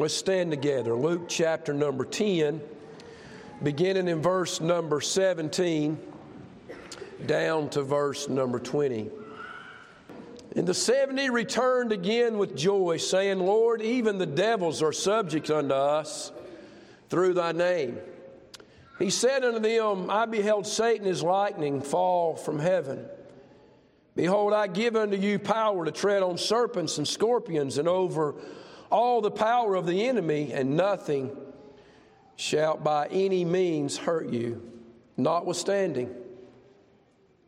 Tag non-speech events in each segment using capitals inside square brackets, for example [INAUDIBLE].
Let's stand together. Luke chapter number 10, beginning in verse number 17, down to verse number 20. And the seventy returned again with joy, saying, Lord, even the devils are subject unto us through thy name. He said unto them, I beheld Satan as lightning fall from heaven. Behold, I give unto you power to tread on serpents and scorpions and over all the power of the enemy, and nothing shall by any means hurt you. Notwithstanding,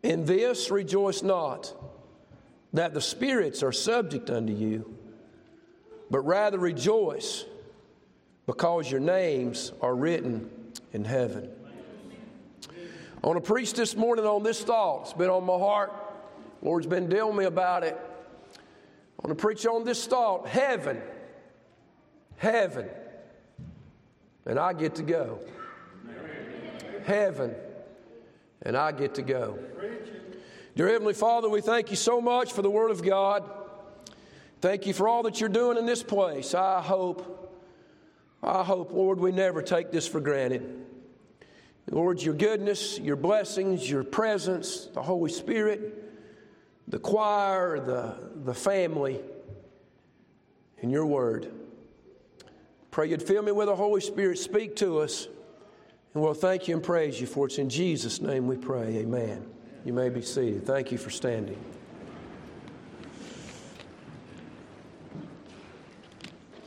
in this rejoice not that the spirits are subject unto you, but rather rejoice because your names are written in heaven. I want to preach this morning on this thought. It's been on my heart. Lord's been dealing me about it. I want to preach on this thought heaven. Heaven. And I get to go. Heaven. And I get to go. Dear Heavenly Father, we thank you so much for the Word of God. Thank you for all that you're doing in this place. I hope, I hope, Lord, we never take this for granted. Lord, your goodness, your blessings, your presence, the Holy Spirit, the choir, the, the family, and your Word. Pray you'd fill me with the Holy Spirit. Speak to us. And we'll thank you and praise you for it's in Jesus' name we pray. Amen. You may be seated. Thank you for standing.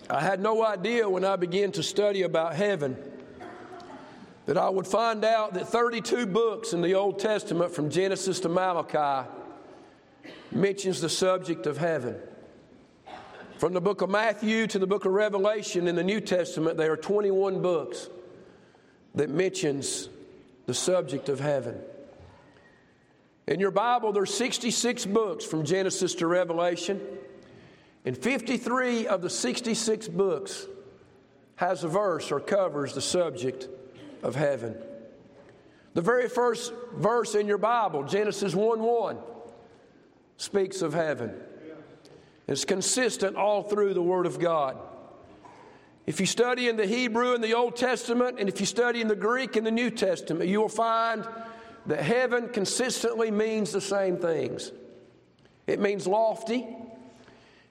I had no idea when I began to study about heaven that I would find out that 32 books in the Old Testament from Genesis to Malachi mentions the subject of heaven. From the book of Matthew to the book of Revelation in the New Testament, there are 21 books that mentions the subject of heaven. In your Bible, there's 66 books from Genesis to Revelation, and 53 of the 66 books has a verse or covers the subject of heaven. The very first verse in your Bible, Genesis 1 1, speaks of heaven. It's consistent all through the Word of God. If you study in the Hebrew in the Old Testament, and if you study in the Greek in the New Testament, you will find that heaven consistently means the same things. It means lofty,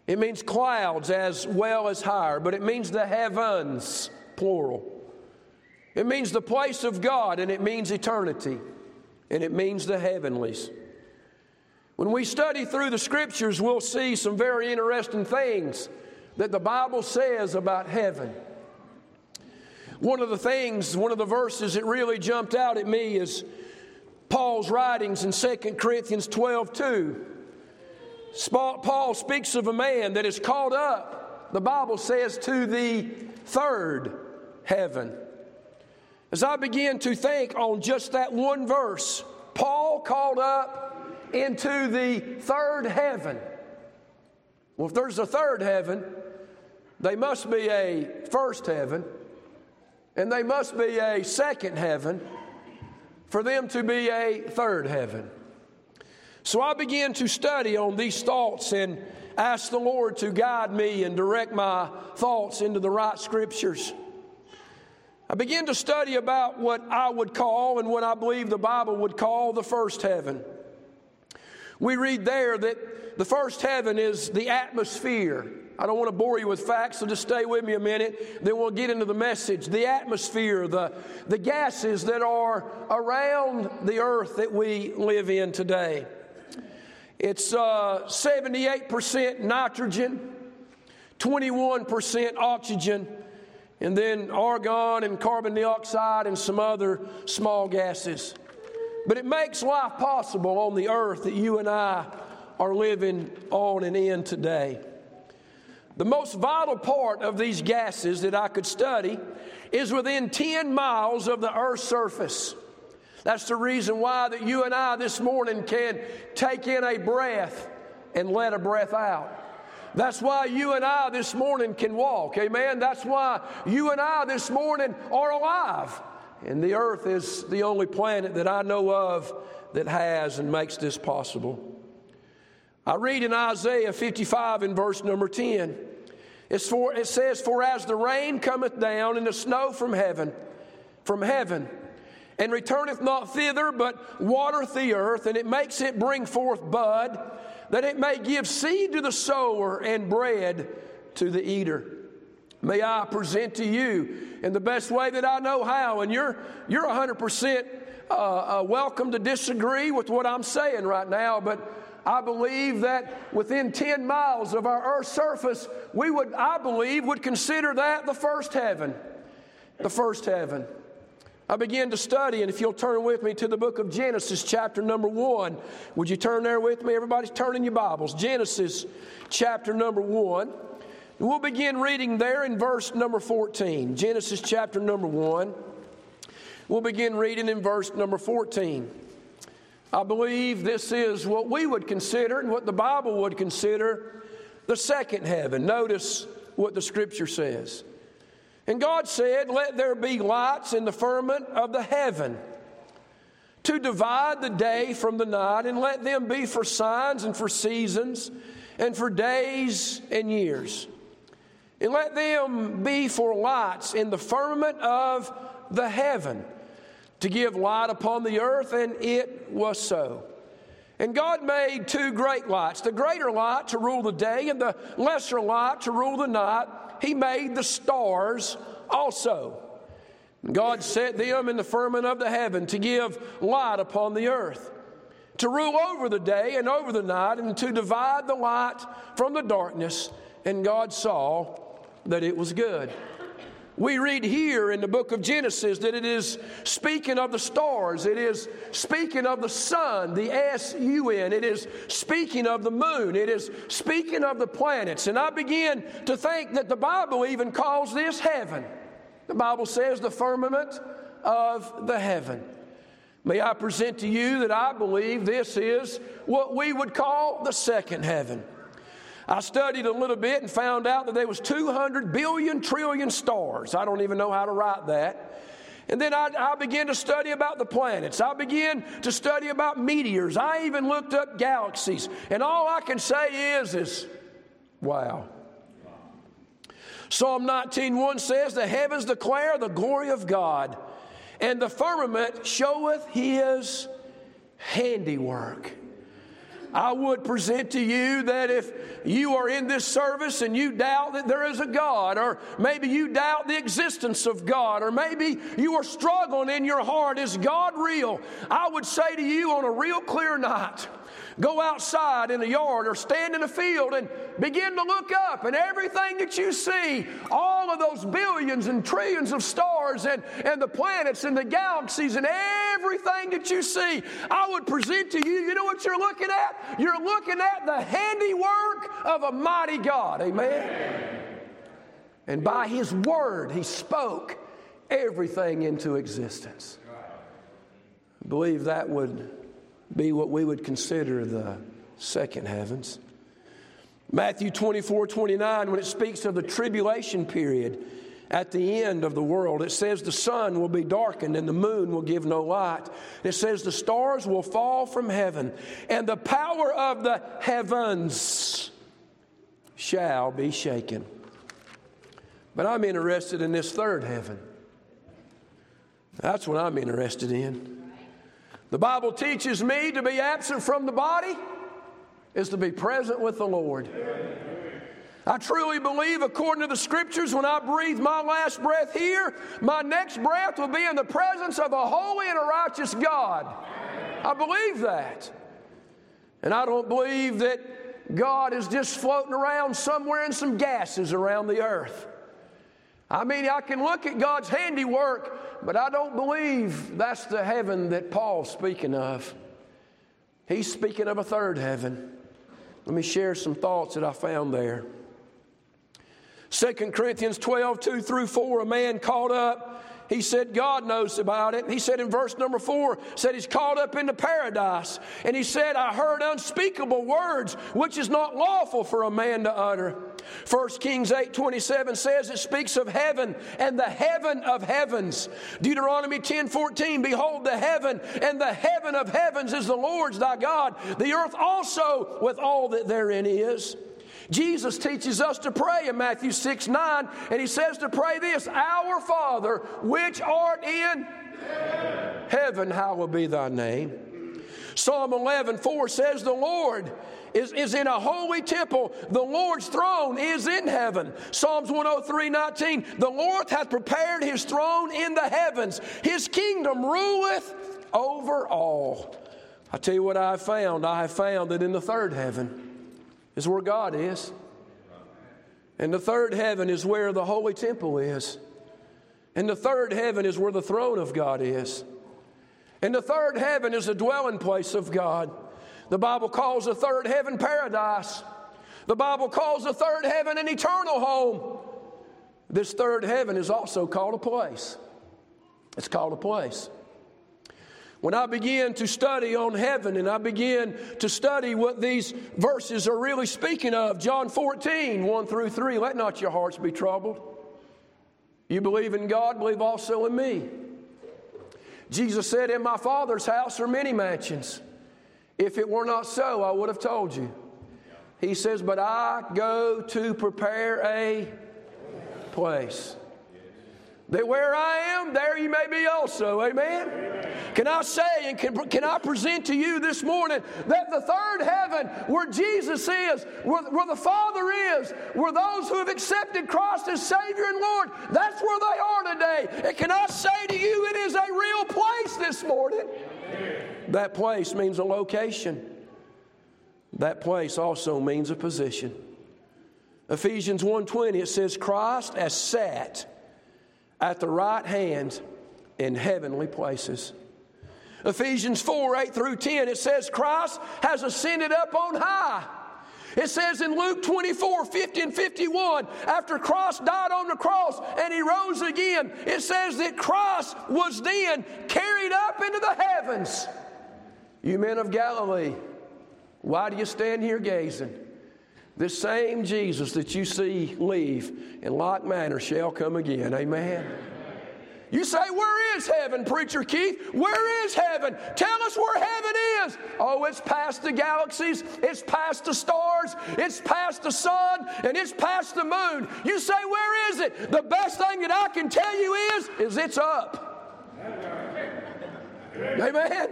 it means clouds as well as higher, but it means the heavens, plural. It means the place of God, and it means eternity, and it means the heavenlies. When we study through the scriptures, we'll see some very interesting things that the Bible says about heaven. One of the things, one of the verses that really jumped out at me is Paul's writings in 2 Corinthians 12 2. Paul speaks of a man that is called up, the Bible says, to the third heaven. As I begin to think on just that one verse, Paul called up into the third heaven. Well, if there's a third heaven, they must be a first heaven, and they must be a second heaven, for them to be a third heaven. So I began to study on these thoughts and ask the Lord to guide me and direct my thoughts into the right scriptures. I began to study about what I would call and what I believe the Bible would call the first heaven. We read there that the first heaven is the atmosphere I don't want to bore you with facts, so just stay with me a minute. Then we'll get into the message. The atmosphere, the, the gases that are around the earth that we live in today. It's uh, 78% nitrogen, 21% oxygen, and then argon and carbon dioxide and some other small gases. But it makes life possible on the earth that you and I are living on and in today. The most vital part of these gases that I could study is within 10 miles of the Earth's surface. That's the reason why that you and I this morning can take in a breath and let a breath out. That's why you and I this morning can walk. Amen. That's why you and I this morning are alive. And the earth is the only planet that I know of that has and makes this possible. I read in Isaiah 55 in verse number 10. It's for, it says, For as the rain cometh down and the snow from heaven, from heaven, and returneth not thither, but watereth the earth, and it makes it bring forth bud, that it may give seed to the sower and bread to the eater. May I present to you in the best way that I know how, and you're, you're 100% uh, uh, welcome to disagree with what I'm saying right now, but I believe that within 10 miles of our earth's surface, we would, I believe, would consider that the first heaven. The first heaven. I began to study, and if you'll turn with me to the book of Genesis, chapter number one, would you turn there with me? Everybody's turning your Bibles. Genesis, chapter number one. We'll begin reading there in verse number 14. Genesis, chapter number one. We'll begin reading in verse number 14. I believe this is what we would consider and what the Bible would consider the second heaven. Notice what the scripture says. And God said, Let there be lights in the firmament of the heaven to divide the day from the night, and let them be for signs and for seasons and for days and years. And let them be for lights in the firmament of the heaven to give light upon the earth, and it was so. And God made two great lights the greater light to rule the day, and the lesser light to rule the night he made the stars also. God set them in the firmament of the heaven to give light upon the earth, to rule over the day and over the night, and to divide the light from the darkness. And God saw that it was good. We read here in the book of Genesis that it is speaking of the stars, it is speaking of the sun, the S U N, it is speaking of the moon, it is speaking of the planets. And I begin to think that the Bible even calls this heaven. The Bible says the firmament of the heaven. May I present to you that I believe this is what we would call the second heaven. I studied a little bit and found out that there was 200 billion trillion stars. I don't even know how to write that. And then I, I, began to study about the planets. I began to study about meteors. I even looked up galaxies. And all I can say is, is wow. Psalm 19.1 says, The heavens declare the glory of God, and the firmament showeth his handiwork. I would present to you that if you are in this service and you doubt that there is a God, or maybe you doubt the existence of God, or maybe you are struggling in your heart, is God real? I would say to you on a real clear night, Go outside in the yard or stand in a field and begin to look up, and everything that you see, all of those billions and trillions of stars and, and the planets and the galaxies and everything that you see, I would present to you, you know what you're looking at? You're looking at the handiwork of a mighty God. Amen. And by His word, He spoke everything into existence. I believe that would be what we would consider the second heavens. Matthew 24 29, when it speaks of the tribulation period at the end of the world, it says the sun will be darkened and the moon will give no light. It says the stars will fall from heaven and the power of the heavens shall be shaken. But I'm interested in this third heaven. That's what I'm interested in. The Bible teaches me to be absent from the body is to be present with the Lord. I truly believe, according to the scriptures, when I breathe my last breath here, my next breath will be in the presence of a holy and a righteous God. I believe that. And I don't believe that God is just floating around somewhere in some gases around the earth. I mean, I can look at God's handiwork but I don't believe that's the heaven that Paul's speaking of. He's speaking of a third heaven. Let me share some thoughts that I found there. 2 Corinthians 12, 2 through 4, a man caught up he said God knows about it. He said in verse number four, said he's called up into paradise. And he said, I heard unspeakable words which is not lawful for a man to utter. 1 Kings 8 27 says it speaks of heaven and the heaven of heavens. Deuteronomy 10 14, behold, the heaven and the heaven of heavens is the Lord's thy God, the earth also with all that therein is. Jesus teaches us to pray in Matthew 6 9, and he says to pray this Our Father, which art in heaven, hallowed be thy name. Psalm 11 4 says, The Lord is, is in a holy temple. The Lord's throne is in heaven. Psalms 103 19, The Lord hath prepared his throne in the heavens, his kingdom ruleth over all. I tell you what I have found. I have found that in the third heaven is where God is. And the third heaven is where the holy temple is. And the third heaven is where the throne of God is. And the third heaven is the dwelling place of God. The Bible calls the third heaven paradise. The Bible calls the third heaven an eternal home. This third heaven is also called a place. It's called a place. When I began to study on heaven and I began to study what these verses are really speaking of, John 14, 1 through 3, let not your hearts be troubled. You believe in God, believe also in me. Jesus said, In my Father's house are many mansions. If it were not so, I would have told you. He says, But I go to prepare a place. That where I am, there you may be also. Amen? Can I say and can, can I present to you this morning that the third heaven, where Jesus is, where, where the Father is, where those who have accepted Christ as Savior and Lord, that's where they are today. And can I say to you, it is a real place this morning? That place means a location. That place also means a position. Ephesians 1:20 it says Christ has sat at the right hand in heavenly places. Ephesians 4 8 through 10, it says, Christ has ascended up on high. It says in Luke 24 50 and 51, after Christ died on the cross and he rose again, it says that Christ was then carried up into the heavens. You men of Galilee, why do you stand here gazing? This same Jesus that you see leave in like manner shall come again. Amen. You say, Where is heaven, Preacher Keith? Where is heaven? Tell us where heaven is. Oh, it's past the galaxies, it's past the stars, it's past the sun, and it's past the moon. You say, Where is it? The best thing that I can tell you is, is it's up. Amen.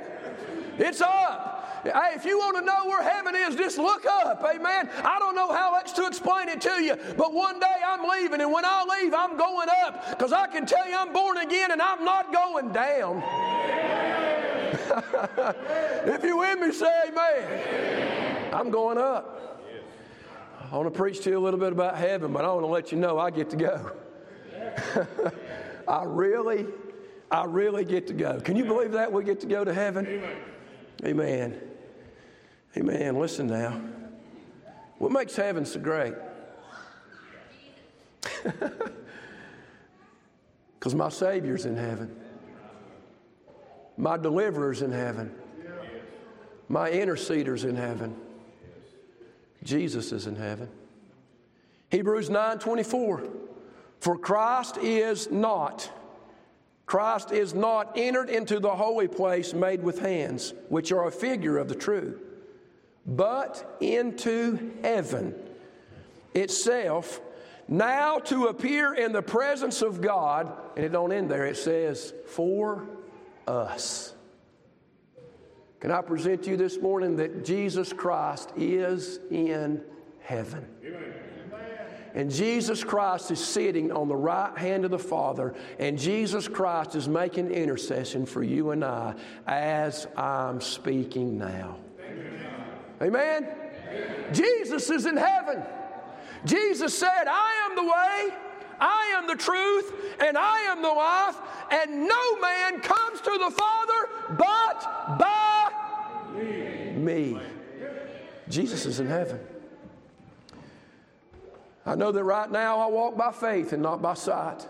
It's up. Hey, if you want to know where heaven is, just look up. Amen. I don't know how else to explain it to you, but one day I'm leaving, and when I leave, I'm going up because I can tell you I'm born again and I'm not going down. [LAUGHS] if you with me, say amen. I'm going up. I want to preach to you a little bit about heaven, but I want to let you know I get to go. [LAUGHS] I really, I really get to go. Can you believe that? We get to go to heaven? Amen. Amen. Listen now. What makes heaven so great? [LAUGHS] Because my Savior's in heaven, my deliverer's in heaven, my interceder's in heaven. Jesus is in heaven. Hebrews 9 24. For Christ is not, Christ is not entered into the holy place made with hands, which are a figure of the true but into heaven itself, now to appear in the presence of God, and it don't end there, it says, for us. Can I present to you this morning that Jesus Christ is in heaven? And Jesus Christ is sitting on the right hand of the Father, and Jesus Christ is making intercession for you and I as I'm speaking now. Amen? Jesus is in heaven. Jesus said, I am the way, I am the truth, and I am the life, and no man comes to the Father but by me. Jesus is in heaven. I know that right now I walk by faith and not by sight.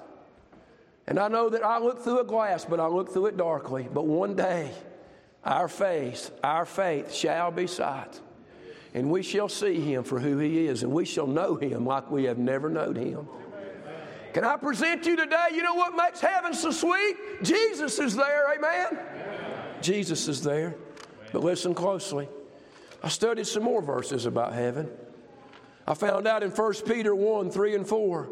And I know that I look through a glass, but I look through it darkly. But one day, our faith, our faith shall be sight. And we shall see him for who he is, and we shall know him like we have never known him. Can I present you today? You know what makes heaven so sweet? Jesus is there, amen? Jesus is there. But listen closely. I studied some more verses about heaven. I found out in 1 Peter 1 3 and 4.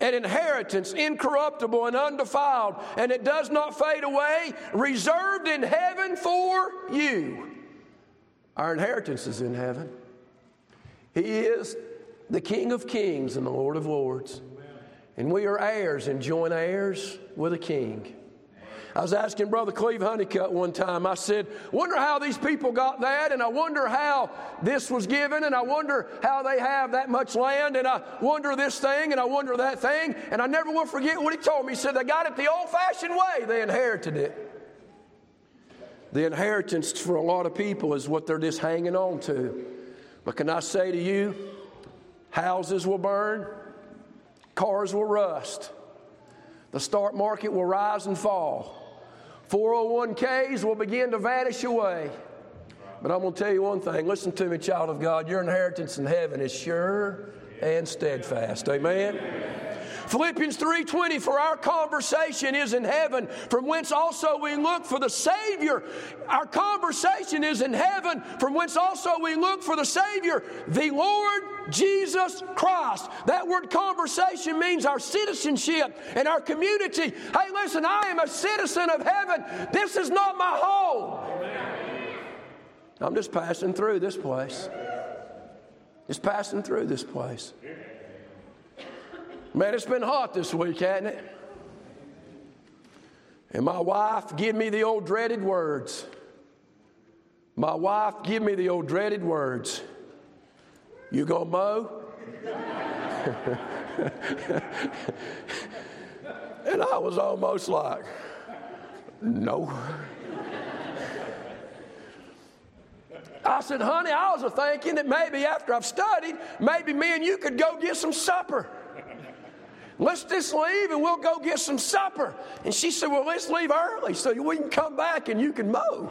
An inheritance incorruptible and undefiled, and it does not fade away, reserved in heaven for you. Our inheritance is in heaven. He is the King of kings and the Lord of lords. And we are heirs and joint heirs with a king. I was asking Brother Cleve Honeycutt one time, I said, wonder how these people got that, and I wonder how this was given, and I wonder how they have that much land, and I wonder this thing, and I wonder that thing. And I never will forget what he told me. He said, they got it the old fashioned way, they inherited it. The inheritance for a lot of people is what they're just hanging on to. But can I say to you, houses will burn, cars will rust, the stock market will rise and fall. 401ks will begin to vanish away. But I'm going to tell you one thing. Listen to me, child of God. Your inheritance in heaven is sure and steadfast. Amen. Philippians 3:20 for our conversation is in heaven from whence also we look for the savior. Our conversation is in heaven from whence also we look for the savior the Lord Jesus Christ. That word conversation means our citizenship and our community. Hey listen I am a citizen of heaven. This is not my home. I'm just passing through this place. Just passing through this place Man, it's been hot this week, hasn't it? And my wife give me the old dreaded words. My wife give me the old dreaded words. You gonna mow? [LAUGHS] and I was almost like, no. I said, honey, I was thinking that maybe after I've studied, maybe me and you could go get some supper. Let's just leave and we'll go get some supper. And she said, Well, let's leave early so we can come back and you can mow.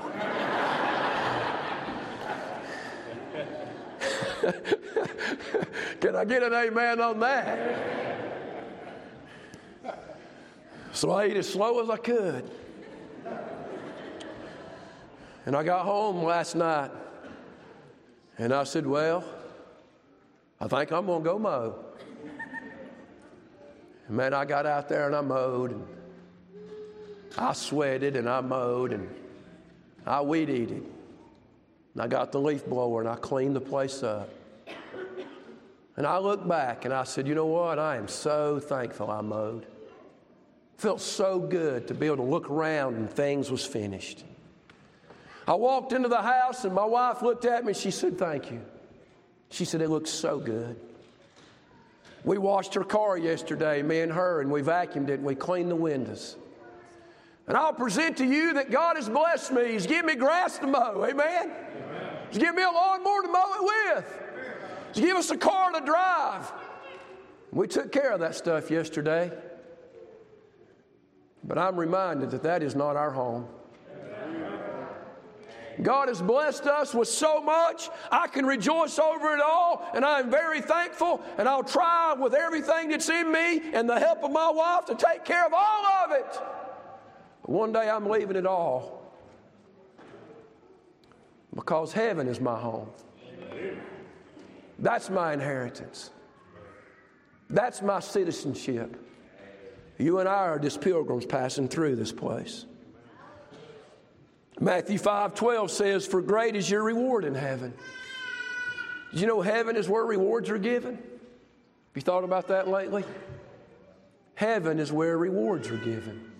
[LAUGHS] can I get an amen on that? So I ate as slow as I could. And I got home last night and I said, Well, I think I'm going to go mow. And man, I got out there and I mowed and I sweated and I mowed and I weed eated. And I got the leaf blower and I cleaned the place up. And I looked back and I said, you know what? I am so thankful I mowed. Felt so good to be able to look around and things was finished. I walked into the house and my wife looked at me and she said, Thank you. She said, It looks so good. We washed her car yesterday, me and her, and we vacuumed it and we cleaned the windows. And I'll present to you that God has blessed me. He's given me grass to mow. Amen? Amen. He's given me a lawnmower to mow it with. He's given us a car to drive. We took care of that stuff yesterday. But I'm reminded that that is not our home. God has blessed us with so much. I can rejoice over it all, and I'm very thankful. And I'll try with everything that's in me and the help of my wife to take care of all of it. But one day I'm leaving it all because heaven is my home. That's my inheritance. That's my citizenship. You and I are just pilgrims passing through this place. Matthew 5 12 says, For great is your reward in heaven. Did you know heaven is where rewards are given? Have you thought about that lately? Heaven is where rewards are given.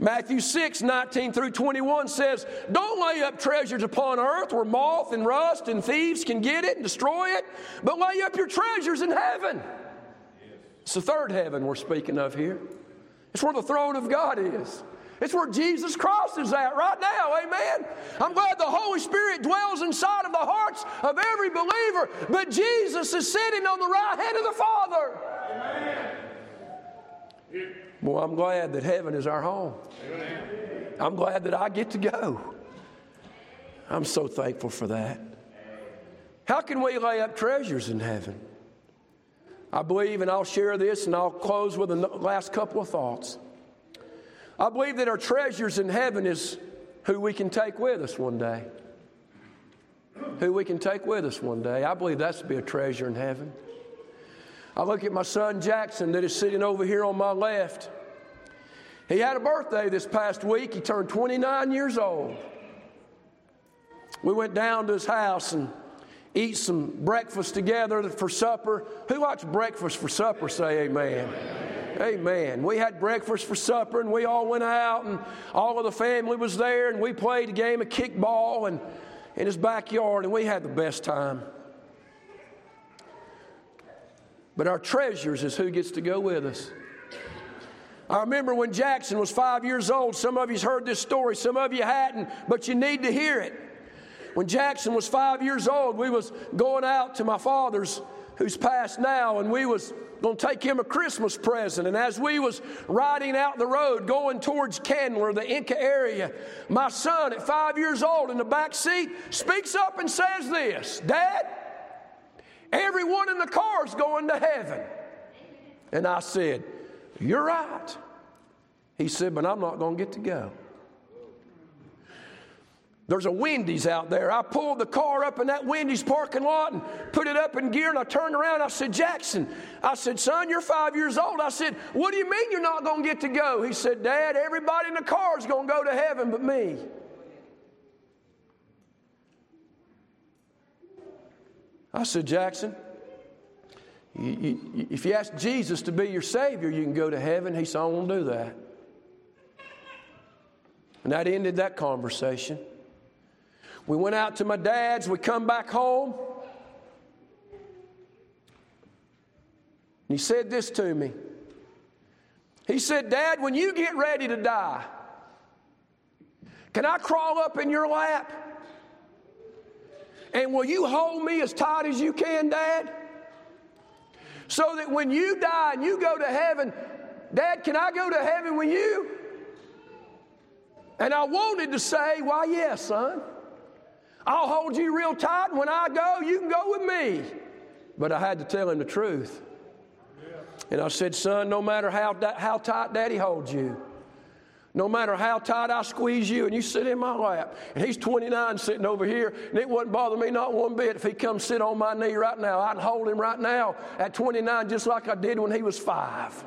Matthew 6, 19 through 21 says, Don't lay up treasures upon earth where moth and rust and thieves can get it and destroy it, but lay up your treasures in heaven. It's the third heaven we're speaking of here. It's where the throne of God is. It's where Jesus Christ is at right now. Amen. I'm glad the Holy Spirit dwells inside of the hearts of every believer, but Jesus is sitting on the right hand of the Father. Amen. Well, I'm glad that heaven is our home. Amen. I'm glad that I get to go. I'm so thankful for that. How can we lay up treasures in heaven? I believe, and I'll share this and I'll close with the last couple of thoughts. I believe that our treasures in heaven is who we can take with us one day. who we can take with us one day. I believe that's to be a treasure in heaven. I look at my son Jackson that is sitting over here on my left. He had a birthday this past week. He turned 29 years old. We went down to his house and eat some breakfast together for supper. Who likes breakfast for supper? Say amen. Amen. We had breakfast for supper and we all went out and all of the family was there and we played a game of kickball and in his backyard and we had the best time. But our treasures is who gets to go with us. I remember when Jackson was five years old. Some of you's heard this story, some of you hadn't, but you need to hear it. When Jackson was five years old, we was going out to my father's, who's passed now, and we was going to take him a Christmas present. And as we was riding out the road going towards Candler, the Enka area, my son at five years old in the back seat speaks up and says this, Dad, everyone in the car's going to heaven. And I said, You're right. He said, But I'm not going to get to go. There's a Wendy's out there. I pulled the car up in that Wendy's parking lot and put it up in gear, and I turned around. I said, Jackson, I said, son, you're five years old. I said, what do you mean you're not going to get to go? He said, Dad, everybody in the car is going to go to heaven but me. I said, Jackson, if you ask Jesus to be your Savior, you can go to heaven. He said, I won't do that. And that ended that conversation. We went out to my dad's, we come back home. And he said this to me. He said, Dad, when you get ready to die, can I crawl up in your lap? And will you hold me as tight as you can, Dad? So that when you die and you go to heaven, Dad, can I go to heaven with you? And I wanted to say, Why, yes, son. I'll hold you real tight, when I go, you can go with me. But I had to tell him the truth. And I said, Son, no matter how, how tight daddy holds you, no matter how tight I squeeze you and you sit in my lap, and he's 29 sitting over here, and it wouldn't bother me not one bit if he come sit on my knee right now. I'd hold him right now at 29 just like I did when he was five.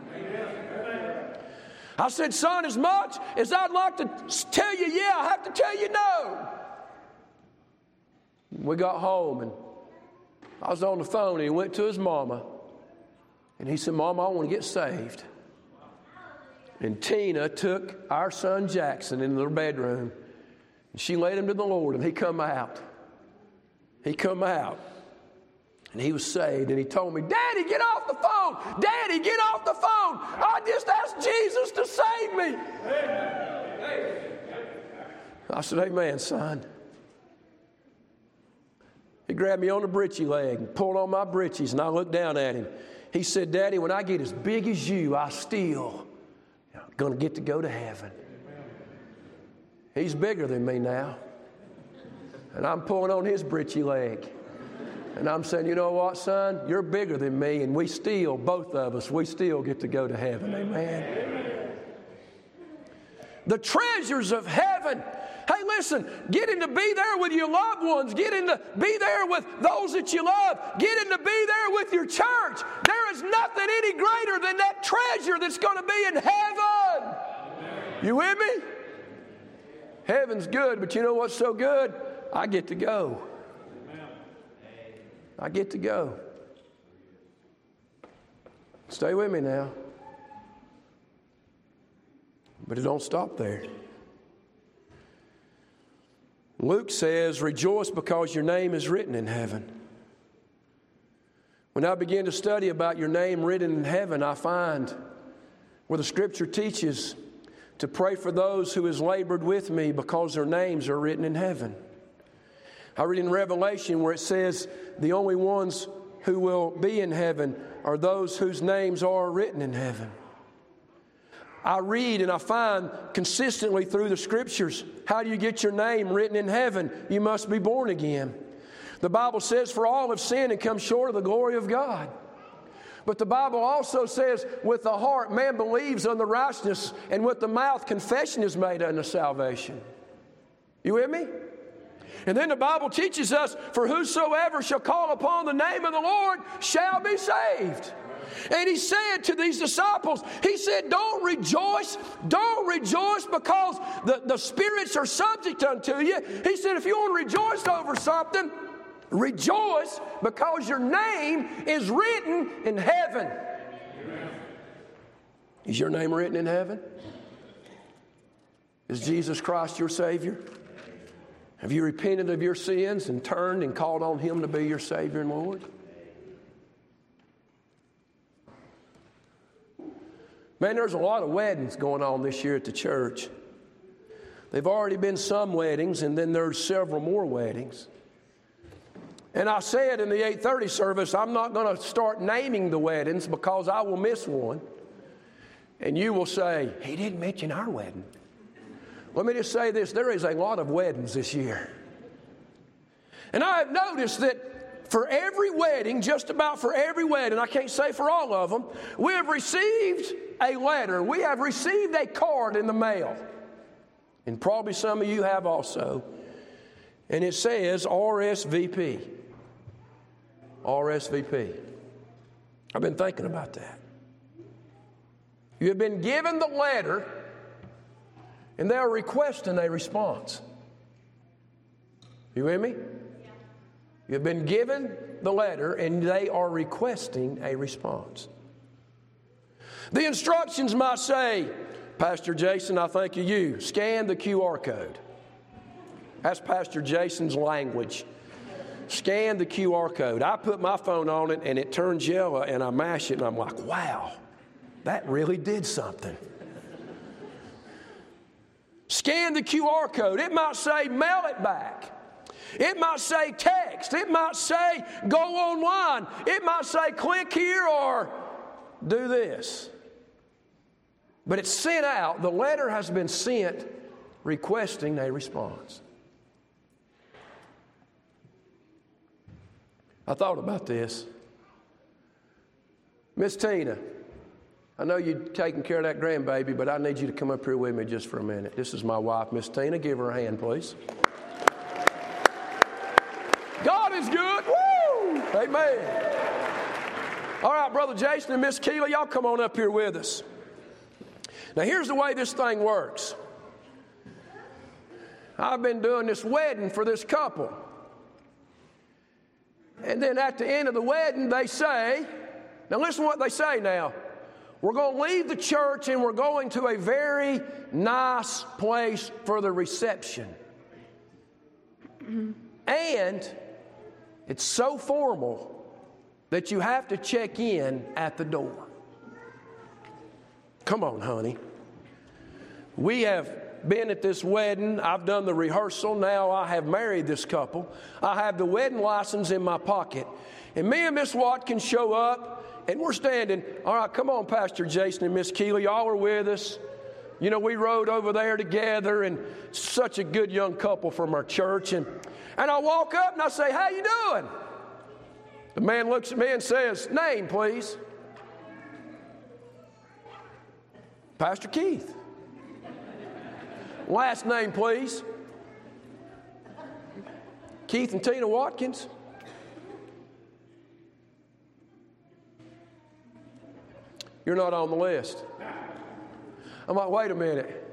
I said, Son, as much as I'd like to tell you, yeah, I have to tell you no. We got home and I was on the phone and he went to his mama and he said, Mama, I want to get saved. And Tina took our son Jackson into their bedroom and she led him to the Lord and he come out. He come out and he was saved and he told me, Daddy, get off the phone. Daddy, get off the phone. I just asked Jesus to save me. I said, Amen, son. He grabbed me on the britchy leg and pulled on my britches, and I looked down at him. He said, Daddy, when I get as big as you, I still going to get to go to heaven. He's bigger than me now. And I'm pulling on his britchy leg. And I'm saying, you know what, son? You're bigger than me, and we still, both of us, we still get to go to heaven. Amen. The treasures of heaven Hey, listen, get in to be there with your loved ones. Get in to be there with those that you love. Get in to be there with your church. There is nothing any greater than that treasure that's going to be in heaven. You with me? Heaven's good, but you know what's so good? I get to go. I get to go. Stay with me now. But it don't stop there. Luke says, Rejoice because your name is written in heaven. When I begin to study about your name written in heaven, I find where the scripture teaches to pray for those who has labored with me because their names are written in heaven. I read in Revelation where it says the only ones who will be in heaven are those whose names are written in heaven. I read and I find consistently through the scriptures how do you get your name written in heaven? You must be born again. The Bible says, For all have sinned and come short of the glory of God. But the Bible also says, with the heart man believes on the righteousness, and with the mouth confession is made unto salvation. You with me? And then the Bible teaches us, for whosoever shall call upon the name of the Lord shall be saved. And he said to these disciples, He said, Don't rejoice, don't rejoice because the, the spirits are subject unto you. He said, If you want to rejoice over something, rejoice because your name is written in heaven. Is your name written in heaven? Is Jesus Christ your Savior? Have you repented of your sins and turned and called on Him to be your Savior and Lord? Man, there's a lot of weddings going on this year at the church. They've already been some weddings, and then there's several more weddings. And I said in the 8:30 service, I'm not going to start naming the weddings because I will miss one. And you will say, he didn't mention our wedding. Let me just say this there is a lot of weddings this year. And I have noticed that for every wedding, just about for every wedding, I can't say for all of them, we have received a letter, we have received a card in the mail. And probably some of you have also. And it says RSVP. RSVP. I've been thinking about that. You have been given the letter, and they are requesting a response. You with me? You've been given the letter, and they are requesting a response. The instructions might say, Pastor Jason, I thank of you. Scan the QR code. That's Pastor Jason's language. Scan the QR code. I put my phone on it and it turns yellow and I mash it and I'm like, wow, that really did something. Scan the QR code. It might say mail it back. It might say text. It might say go online. It might say click here or do this. But it's sent out. The letter has been sent requesting a response. I thought about this. Miss Tina, I know you're taking care of that grandbaby, but I need you to come up here with me just for a minute. This is my wife, Miss Tina. Give her a hand, please. God is good. Woo! Amen. All right, Brother Jason and Miss Keeley, y'all come on up here with us. Now, here's the way this thing works I've been doing this wedding for this couple. And then at the end of the wedding, they say, now listen to what they say now. We're going to leave the church and we're going to a very nice place for the reception. Mm-hmm. And it's so formal that you have to check in at the door. Come on, honey. We have been at this wedding. I've done the rehearsal. Now I have married this couple. I have the wedding license in my pocket. And me and Miss Watkins show up, and we're standing. All right, come on, Pastor Jason and Miss Keeley. Y'all are with us. You know, we rode over there together, and such a good young couple from our church. And, and I walk up and I say, How you doing? The man looks at me and says, Name, please. Pastor Keith. Last name, please. Keith and Tina Watkins. You're not on the list. I'm like, wait a minute.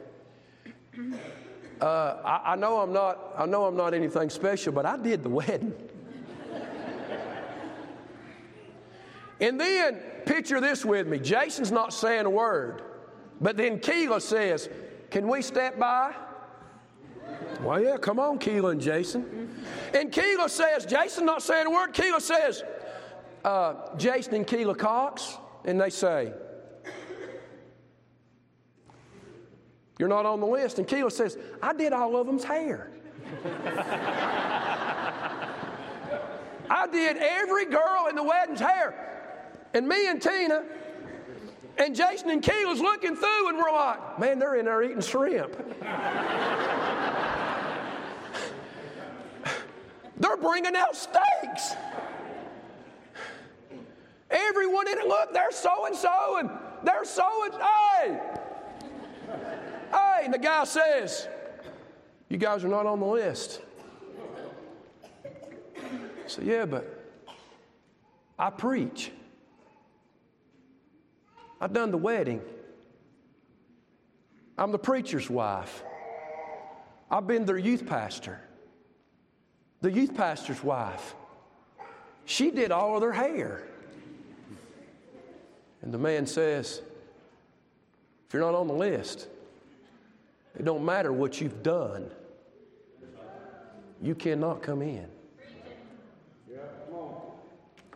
Uh, I, I, know I'm not. I know I'm not anything special, but I did the wedding. and then picture this with me. Jason's not saying a word. But then Keela says, Can we step by? Well, yeah, come on, Keela and Jason. And Keela says, Jason not saying a word. Keela says, uh, Jason and Keela Cox. And they say, You're not on the list. And Keela says, I did all of them's hair. I did every girl in the wedding's hair. And me and Tina and Jason and Keela's looking through, and we're like, man, they're in there eating shrimp. they're bringing out steaks. Everyone in it, look, they're so and so, and they're so and hey. And the guy says, "You guys are not on the list." I said, Yeah, but I preach. I've done the wedding. I'm the preacher's wife. I've been their youth pastor. The youth pastor's wife. She did all of their hair. And the man says, if you're not on the list, it don't matter what you've done. You cannot come in.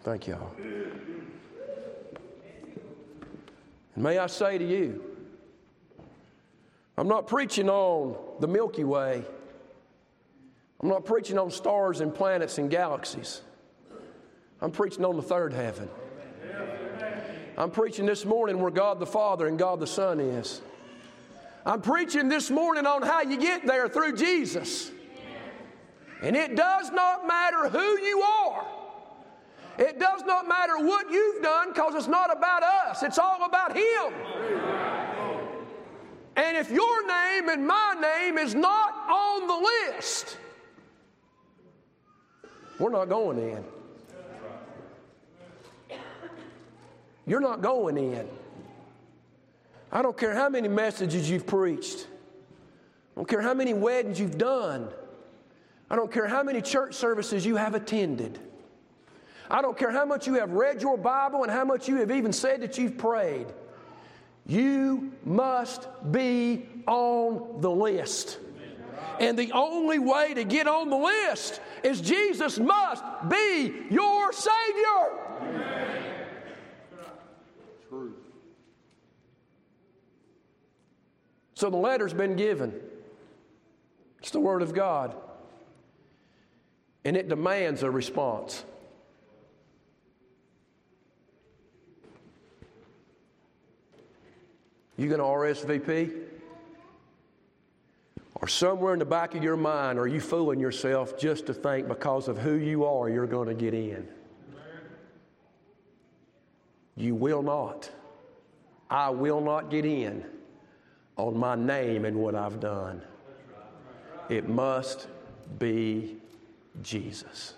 Thank y'all. And may I say to you, I'm not preaching on the Milky Way. I'm not preaching on stars and planets and galaxies. I'm preaching on the third heaven. I'm preaching this morning where God the Father and God the Son is. I'm preaching this morning on how you get there through Jesus. And it does not matter who you are. It does not matter what you've done because it's not about us, it's all about Him. And if your name and my name is not on the list, we're not going in. You're not going in. I don't care how many messages you've preached. I don't care how many weddings you've done. I don't care how many church services you have attended. I don't care how much you have read your Bible and how much you have even said that you've prayed. You must be on the list. And the only way to get on the list is Jesus must be your Savior. True. So the letter's been given. It's the Word of God. And it demands a response. You going to RSVP? Or somewhere in the back of your mind, are you fooling yourself just to think because of who you are, you're going to get in? You will not. I will not get in on my name and what I've done. It must be Jesus.